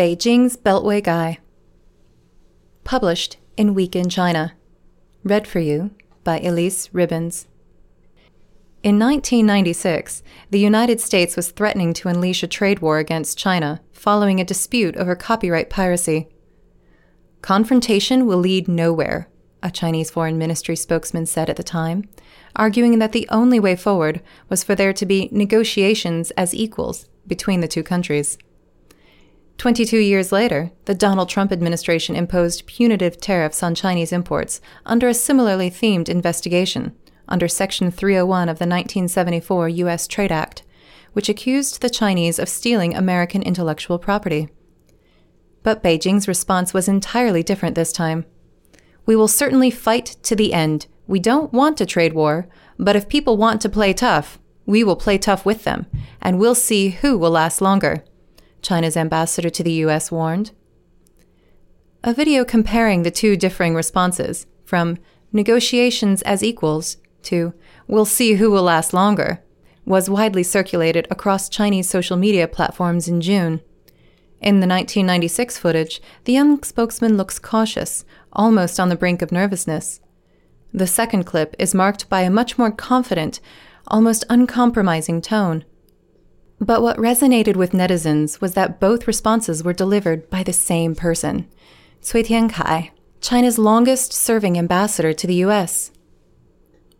Beijing's Beltway Guy. Published in Week in China. Read for you by Elyse Ribbons. In 1996, the United States was threatening to unleash a trade war against China following a dispute over copyright piracy. Confrontation will lead nowhere, a Chinese Foreign Ministry spokesman said at the time, arguing that the only way forward was for there to be negotiations as equals between the two countries. 22 years later, the Donald Trump administration imposed punitive tariffs on Chinese imports under a similarly themed investigation, under Section 301 of the 1974 U.S. Trade Act, which accused the Chinese of stealing American intellectual property. But Beijing's response was entirely different this time. We will certainly fight to the end. We don't want a trade war, but if people want to play tough, we will play tough with them, and we'll see who will last longer, China's ambassador to the U.S. warned. A video comparing the two differing responses, from negotiations as equals to we'll see who will last longer, was widely circulated across Chinese social media platforms in June. In the 1996 footage, the young spokesman looks cautious, almost on the brink of nervousness. The second clip is marked by a much more confident, almost uncompromising tone. But what resonated with netizens was that both responses were delivered by the same person, Cui Tiankai, China's longest serving ambassador to the US.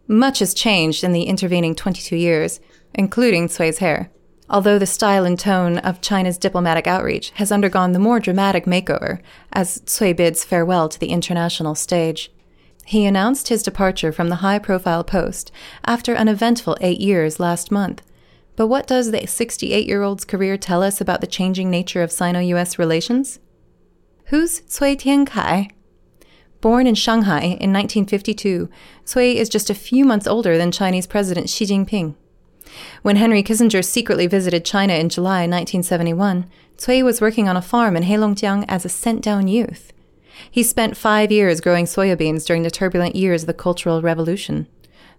Much has changed in the intervening 22 years, including Cui's hair although the style and tone of China's diplomatic outreach has undergone the more dramatic makeover as Cui bids farewell to the international stage. He announced his departure from the high profile post after an eventful eight years last month. But what does the 68 year old's career tell us about the changing nature of Sino US relations? Who's Cui Tiankai? Born in Shanghai in 1952, Cui is just a few months older than Chinese President Xi Jinping. When Henry Kissinger secretly visited China in July 1971, Cui was working on a farm in Heilongjiang as a sent down youth. He spent five years growing soybeans during the turbulent years of the Cultural Revolution.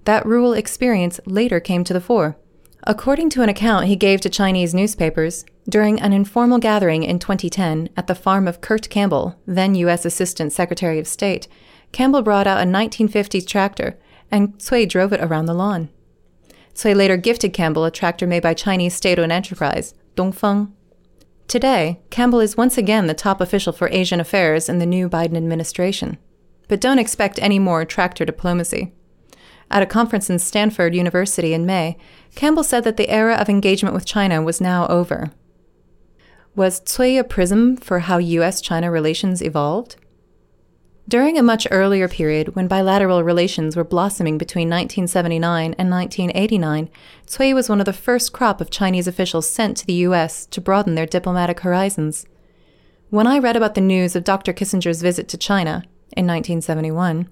That rural experience later came to the fore. According to an account he gave to Chinese newspapers, during an informal gathering in 2010 at the farm of Kurt Campbell, then U.S. Assistant Secretary of State, Campbell brought out a 1950s tractor, and Cui drove it around the lawn. Cui later gifted Campbell a tractor made by Chinese state owned enterprise, Dongfeng. Today, Campbell is once again the top official for Asian affairs in the new Biden administration. But don't expect any more tractor diplomacy. At a conference in Stanford University in May, Campbell said that the era of engagement with China was now over. Was Cui a prism for how U.S. China relations evolved? During a much earlier period, when bilateral relations were blossoming between 1979 and 1989, Cui was one of the first crop of Chinese officials sent to the U.S. to broaden their diplomatic horizons. When I read about the news of Dr. Kissinger's visit to China in 1971,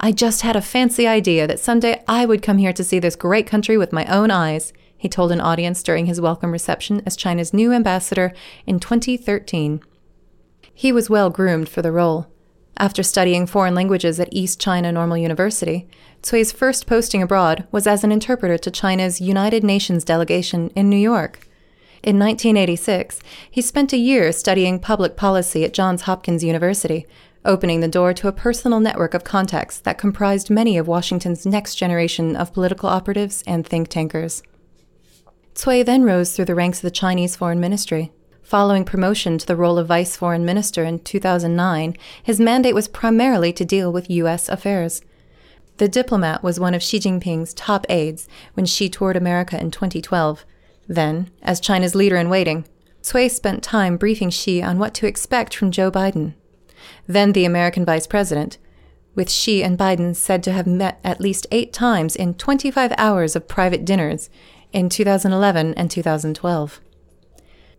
I just had a fancy idea that someday I would come here to see this great country with my own eyes, he told an audience during his welcome reception as China's new ambassador in 2013. He was well groomed for the role. After studying foreign languages at East China Normal University, Cui's first posting abroad was as an interpreter to China's United Nations delegation in New York. In 1986, he spent a year studying public policy at Johns Hopkins University, opening the door to a personal network of contacts that comprised many of Washington's next generation of political operatives and think tankers. Cui then rose through the ranks of the Chinese Foreign Ministry. Following promotion to the role of Vice Foreign Minister in 2009, his mandate was primarily to deal with U.S. affairs. The diplomat was one of Xi Jinping's top aides when Xi toured America in 2012. Then, as China's leader in waiting, Cui spent time briefing Xi on what to expect from Joe Biden. Then the American vice president, with Xi and Biden said to have met at least eight times in 25 hours of private dinners in 2011 and 2012.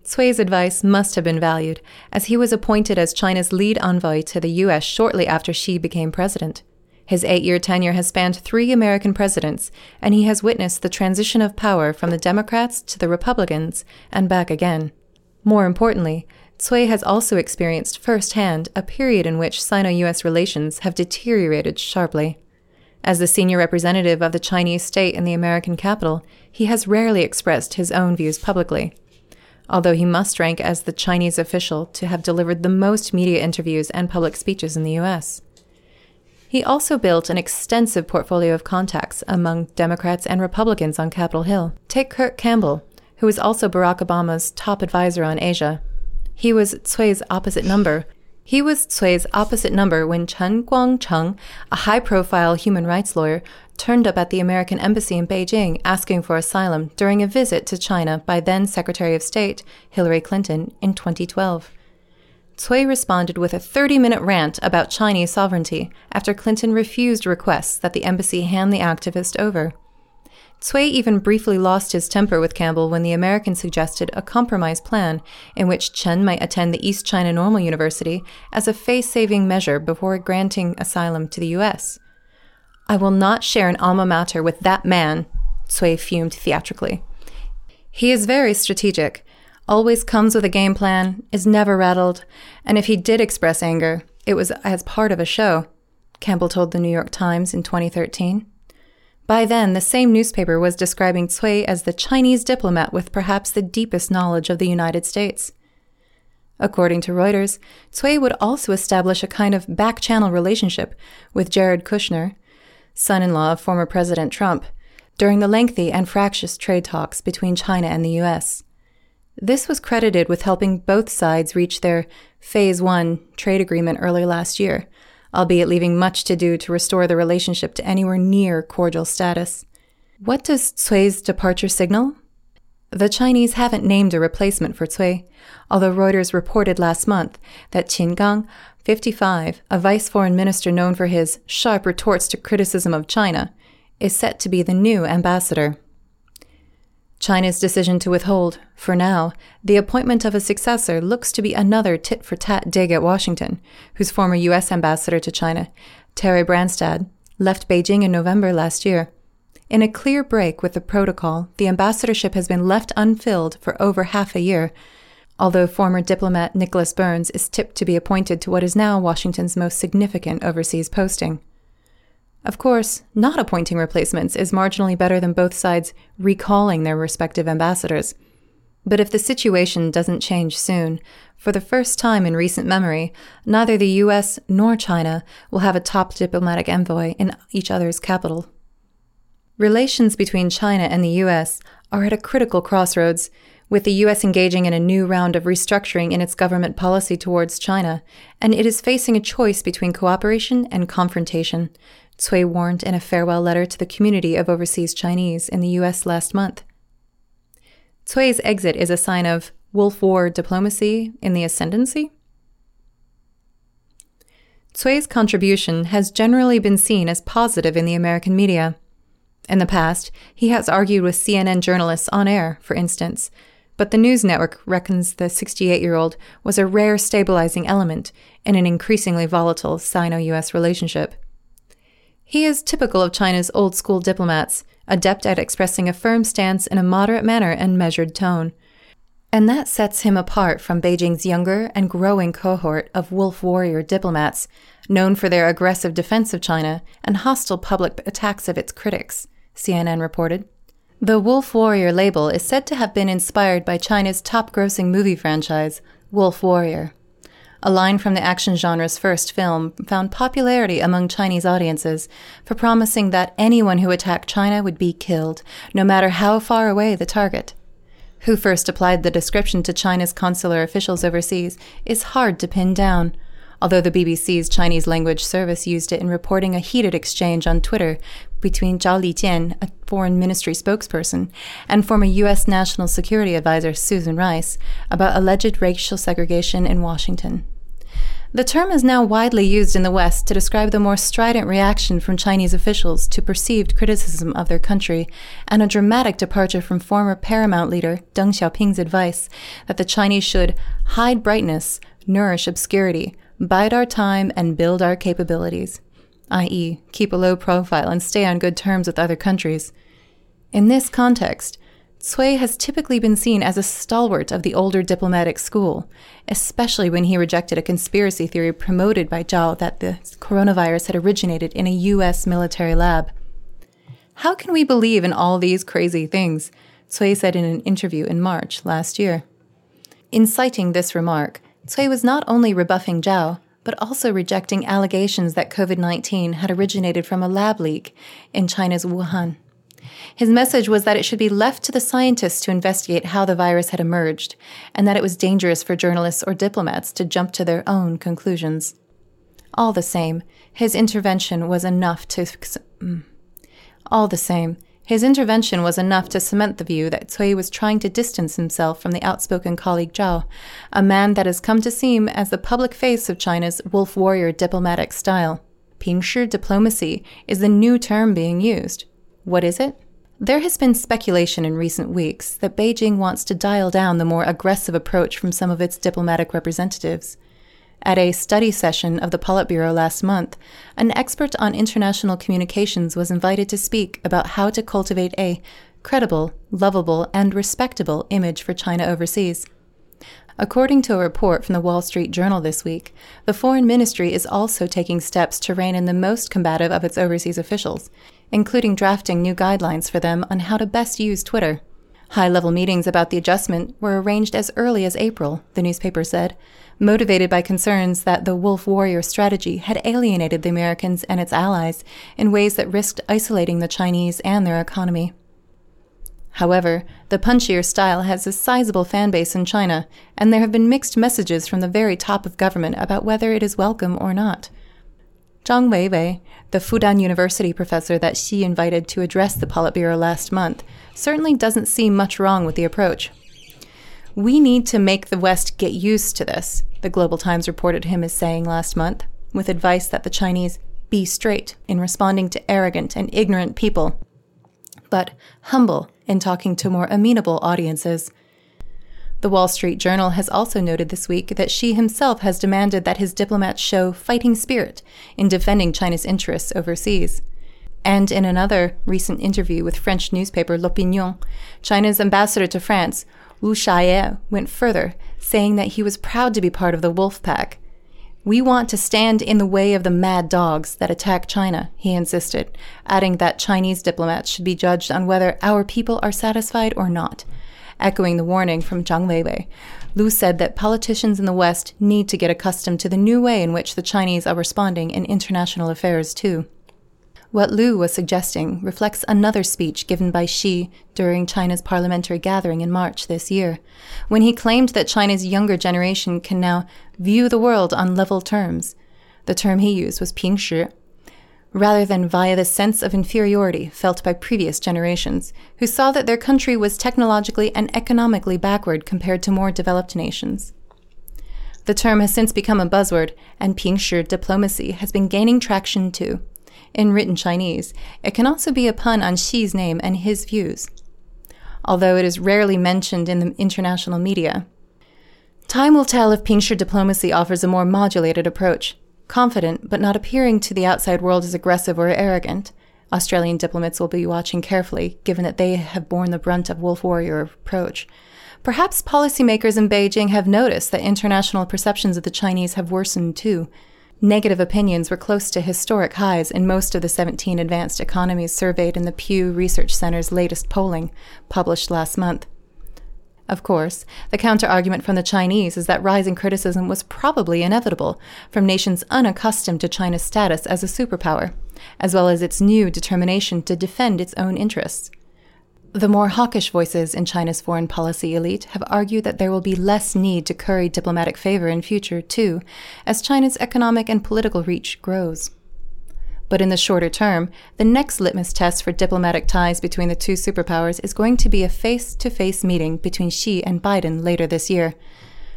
Cui's advice must have been valued, as he was appointed as China's lead envoy to the U.S. shortly after Xi became president. His eight year tenure has spanned three American presidents, and he has witnessed the transition of power from the Democrats to the Republicans and back again. More importantly, Cui has also experienced firsthand a period in which Sino US relations have deteriorated sharply. As the senior representative of the Chinese state in the American capital, he has rarely expressed his own views publicly although he must rank as the Chinese official to have delivered the most media interviews and public speeches in the US. He also built an extensive portfolio of contacts among Democrats and Republicans on Capitol Hill. Take Kurt Campbell, who was also Barack Obama's top advisor on Asia. He was Cui's opposite number. He was Cui's opposite number when Chen Guangcheng, a high profile human rights lawyer, turned up at the American Embassy in Beijing asking for asylum during a visit to China by then Secretary of State Hillary Clinton in 2012. Cui responded with a 30 minute rant about Chinese sovereignty after Clinton refused requests that the embassy hand the activist over. Cui even briefly lost his temper with Campbell when the American suggested a compromise plan in which Chen might attend the East China Normal University as a face saving measure before granting asylum to the U.S. I will not share an alma mater with that man, Cui fumed theatrically. He is very strategic, always comes with a game plan, is never rattled, and if he did express anger, it was as part of a show, Campbell told the New York Times in 2013. By then, the same newspaper was describing Cui as the Chinese diplomat with perhaps the deepest knowledge of the United States. According to Reuters, Cui would also establish a kind of back channel relationship with Jared Kushner, son in law of former President Trump, during the lengthy and fractious trade talks between China and the U.S. This was credited with helping both sides reach their Phase 1 trade agreement early last year, albeit leaving much to do to restore the relationship to anywhere near cordial status. What does Cui's departure signal? The Chinese haven't named a replacement for Cui, although Reuters reported last month that Qin Gang, 55, a vice foreign minister known for his sharp retorts to criticism of China, is set to be the new ambassador. China's decision to withhold, for now, the appointment of a successor looks to be another tit for tat dig at Washington, whose former U.S. ambassador to China, Terry Branstad, left Beijing in November last year. In a clear break with the protocol, the ambassadorship has been left unfilled for over half a year, although former diplomat Nicholas Burns is tipped to be appointed to what is now Washington's most significant overseas posting. Of course, not appointing replacements is marginally better than both sides recalling their respective ambassadors. But if the situation doesn't change soon, for the first time in recent memory, neither the US nor China will have a top diplomatic envoy in each other's capital. Relations between China and the US are at a critical crossroads, with the US engaging in a new round of restructuring in its government policy towards China, and it is facing a choice between cooperation and confrontation, Cui warned in a farewell letter to the community of overseas Chinese in the US last month. Cui's exit is a sign of Wolf War diplomacy in the ascendancy? Cui's contribution has generally been seen as positive in the American media. In the past, he has argued with CNN journalists on air, for instance, but the news network reckons the 68 year old was a rare stabilizing element in an increasingly volatile Sino US relationship. He is typical of China's old school diplomats, adept at expressing a firm stance in a moderate manner and measured tone. And that sets him apart from Beijing's younger and growing cohort of wolf warrior diplomats, known for their aggressive defense of China and hostile public attacks of its critics. CNN reported. The Wolf Warrior label is said to have been inspired by China's top grossing movie franchise, Wolf Warrior. A line from the action genre's first film found popularity among Chinese audiences for promising that anyone who attacked China would be killed, no matter how far away the target. Who first applied the description to China's consular officials overseas is hard to pin down although the BBC's Chinese language service used it in reporting a heated exchange on Twitter between Zhao Lijian, a foreign ministry spokesperson, and former U.S. National Security Advisor Susan Rice about alleged racial segregation in Washington. The term is now widely used in the West to describe the more strident reaction from Chinese officials to perceived criticism of their country, and a dramatic departure from former paramount leader Deng Xiaoping's advice that the Chinese should hide brightness, nourish obscurity, bide our time, and build our capabilities, i.e., keep a low profile and stay on good terms with other countries. In this context, Cui has typically been seen as a stalwart of the older diplomatic school, especially when he rejected a conspiracy theory promoted by Zhao that the coronavirus had originated in a U.S. military lab. How can we believe in all these crazy things? Cui said in an interview in March last year. In citing this remark, Cui was not only rebuffing Zhao, but also rejecting allegations that COVID 19 had originated from a lab leak in China's Wuhan. His message was that it should be left to the scientists to investigate how the virus had emerged, and that it was dangerous for journalists or diplomats to jump to their own conclusions. All the same, his intervention was enough to. Mm. All the same, his intervention was enough to cement the view that Cui was trying to distance himself from the outspoken colleague Zhao, a man that has come to seem as the public face of China's wolf warrior diplomatic style. Pingshi diplomacy is the new term being used. What is it? There has been speculation in recent weeks that Beijing wants to dial down the more aggressive approach from some of its diplomatic representatives. At a study session of the Politburo last month, an expert on international communications was invited to speak about how to cultivate a credible, lovable, and respectable image for China overseas. According to a report from the Wall Street Journal this week, the Foreign Ministry is also taking steps to rein in the most combative of its overseas officials, including drafting new guidelines for them on how to best use Twitter. High level meetings about the adjustment were arranged as early as April, the newspaper said, motivated by concerns that the wolf warrior strategy had alienated the Americans and its allies in ways that risked isolating the Chinese and their economy. However, the punchier style has a sizable fan base in China, and there have been mixed messages from the very top of government about whether it is welcome or not. Zhang Weiwei, the Fudan University professor that Xi invited to address the Politburo last month, certainly doesn't see much wrong with the approach. We need to make the West get used to this, the Global Times reported him as saying last month, with advice that the Chinese be straight in responding to arrogant and ignorant people, but humble in talking to more amenable audiences. The Wall Street Journal has also noted this week that Xi himself has demanded that his diplomats show fighting spirit in defending China's interests overseas. And in another recent interview with French newspaper L'Opinion, China's ambassador to France, Lu Shaye, went further, saying that he was proud to be part of the wolf pack. We want to stand in the way of the mad dogs that attack China, he insisted, adding that Chinese diplomats should be judged on whether our people are satisfied or not. Echoing the warning from Zhang Weiwei, Lu said that politicians in the West need to get accustomed to the new way in which the Chinese are responding in international affairs, too. What Lu was suggesting reflects another speech given by Xi during China's parliamentary gathering in March this year, when he claimed that China's younger generation can now view the world on level terms. The term he used was Pingshi, rather than via the sense of inferiority felt by previous generations, who saw that their country was technologically and economically backward compared to more developed nations. The term has since become a buzzword, and Pingshi diplomacy has been gaining traction too. In written Chinese, it can also be a pun on Xi's name and his views, although it is rarely mentioned in the international media. Time will tell if Pingshi diplomacy offers a more modulated approach, confident but not appearing to the outside world as aggressive or arrogant. Australian diplomats will be watching carefully, given that they have borne the brunt of wolf warrior approach. Perhaps policymakers in Beijing have noticed that international perceptions of the Chinese have worsened too. Negative opinions were close to historic highs in most of the 17 advanced economies surveyed in the Pew Research Center's latest polling, published last month. Of course, the counterargument from the Chinese is that rising criticism was probably inevitable from nations unaccustomed to China's status as a superpower, as well as its new determination to defend its own interests. The more hawkish voices in China's foreign policy elite have argued that there will be less need to curry diplomatic favor in future, too, as China's economic and political reach grows. But in the shorter term, the next litmus test for diplomatic ties between the two superpowers is going to be a face to face meeting between Xi and Biden later this year.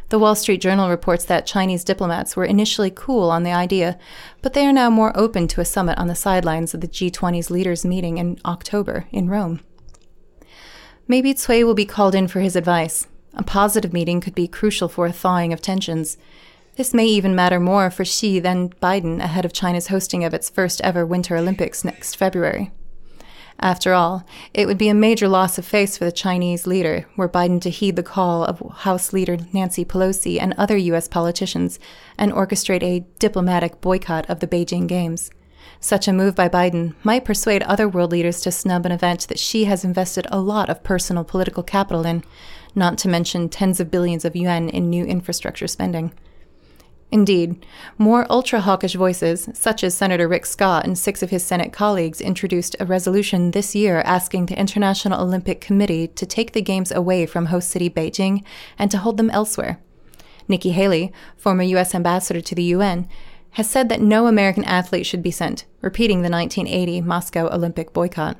The Wall Street Journal reports that Chinese diplomats were initially cool on the idea, but they are now more open to a summit on the sidelines of the G20's leaders' meeting in October in Rome. Maybe Cui will be called in for his advice. A positive meeting could be crucial for a thawing of tensions. This may even matter more for Xi than Biden ahead of China's hosting of its first ever Winter Olympics next February. After all, it would be a major loss of face for the Chinese leader were Biden to heed the call of House Leader Nancy Pelosi and other U.S. politicians and orchestrate a diplomatic boycott of the Beijing Games. Such a move by Biden might persuade other world leaders to snub an event that Xi has invested a lot of personal political capital in, not to mention tens of billions of yuan in new infrastructure spending. Indeed, more ultra hawkish voices, such as Senator Rick Scott and six of his Senate colleagues, introduced a resolution this year asking the International Olympic Committee to take the Games away from host city Beijing and to hold them elsewhere. Nikki Haley, former U.S. ambassador to the UN, has said that no American athlete should be sent, repeating the 1980 Moscow Olympic boycott.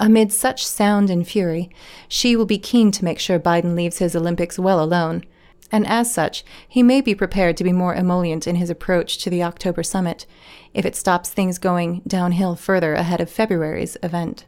Amid such sound and fury, Xi will be keen to make sure Biden leaves his Olympics well alone and as such, he may be prepared to be more emollient in his approach to the October summit if it stops things going downhill further ahead of February's event.